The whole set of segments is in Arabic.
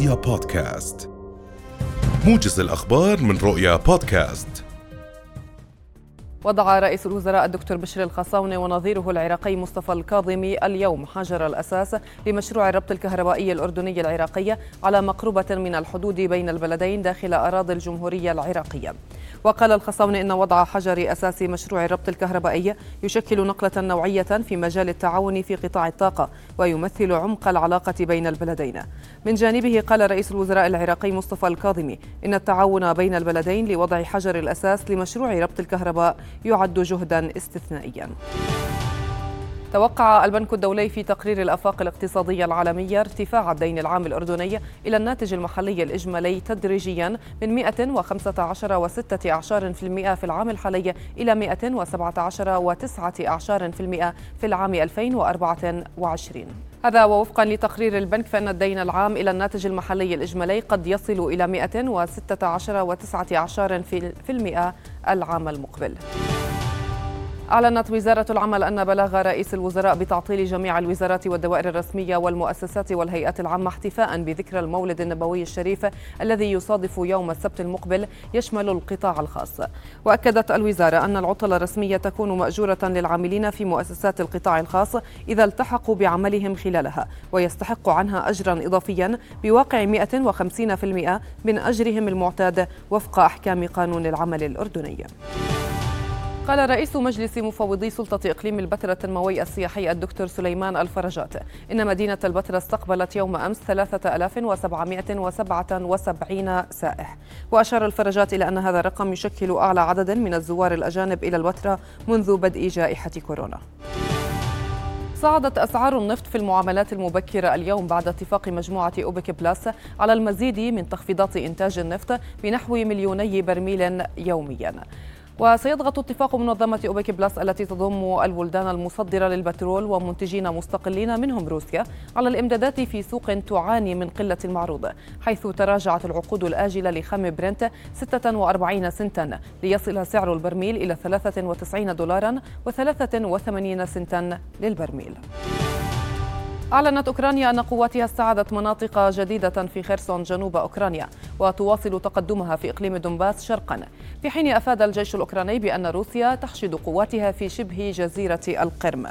رؤيا بودكاست. موجز الأخبار من رؤيا بودكاست. وضع رئيس الوزراء الدكتور بشر الخصاونة ونظيره العراقي مصطفى الكاظمي اليوم حجر الأساس لمشروع الربط الكهربائي الأردني العراقي على مقربة من الحدود بين البلدين داخل أراضي الجمهورية العراقية. وقال الخصاونة إن وضع حجر أساس مشروع الربط الكهربائي يشكل نقلة نوعية في مجال التعاون في قطاع الطاقة ويمثل عمق العلاقة بين البلدين. من جانبه قال رئيس الوزراء العراقي مصطفى الكاظمي إن التعاون بين البلدين لوضع حجر الأساس لمشروع ربط الكهرباء يعد جهدا استثنائيا. توقع البنك الدولي في تقرير الأفاق الاقتصاديه العالميه ارتفاع الدين العام الأردني إلى الناتج المحلي الإجمالي تدريجيا من 115.16% في العام الحالي إلى 117.19% في العام 2024 هذا ووفقا لتقرير البنك فإن الدين العام إلى الناتج المحلي الإجمالي قد يصل إلى 116.19% العام المقبل. أعلنت وزارة العمل أن بلغ رئيس الوزراء بتعطيل جميع الوزارات والدوائر الرسمية والمؤسسات والهيئات العامة احتفاء بذكرى المولد النبوي الشريف الذي يصادف يوم السبت المقبل يشمل القطاع الخاص. وأكدت الوزارة أن العطل الرسمية تكون مأجورة للعاملين في مؤسسات القطاع الخاص إذا التحقوا بعملهم خلالها ويستحق عنها أجرا إضافيا بواقع 150% من أجرهم المعتاد وفق أحكام قانون العمل الأردني. قال رئيس مجلس مفوضي سلطة إقليم البتراء التنموي السياحي الدكتور سليمان الفرجات. إن مدينة البتراء استقبلت يوم أمس 3777 سائح. وأشار الفرجات إلى أن هذا الرقم يشكل أعلى عدد من الزوار الأجانب إلى البتراء منذ بدء جائحة كورونا. صعدت أسعار النفط في المعاملات المبكرة اليوم بعد اتفاق مجموعة أوبك بلاس على المزيد من تخفيضات إنتاج النفط بنحو مليوني برميل يوميا. وسيضغط اتفاق منظمة أوبك بلس التي تضم البلدان المصدرة للبترول ومنتجين مستقلين منهم روسيا على الإمدادات في سوق تعاني من قلة المعروض حيث تراجعت العقود الآجلة لخام برنت 46 سنتا ليصل سعر البرميل إلى 93 دولارا و83 سنتا للبرميل. أعلنت أوكرانيا أن قواتها استعادت مناطق جديدة في خيرسون جنوب أوكرانيا وتواصل تقدمها في إقليم دونباس شرقا. في حين أفاد الجيش الأوكراني بأن روسيا تحشد قواتها في شبه جزيرة القرم.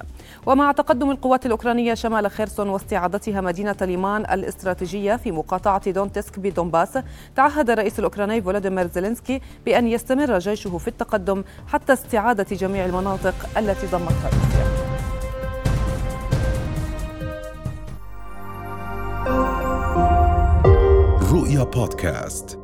ومع تقدم القوات الأوكرانية شمال خيرسون واستعادتها مدينة ليمان الاستراتيجية في مقاطعة دونتسك بدونباس تعهد الرئيس الأوكراني فولوديمير زيلينسكي بأن يستمر جيشه في التقدم حتى استعادة جميع المناطق التي ضمتها روسيا. رؤيا بودكاست.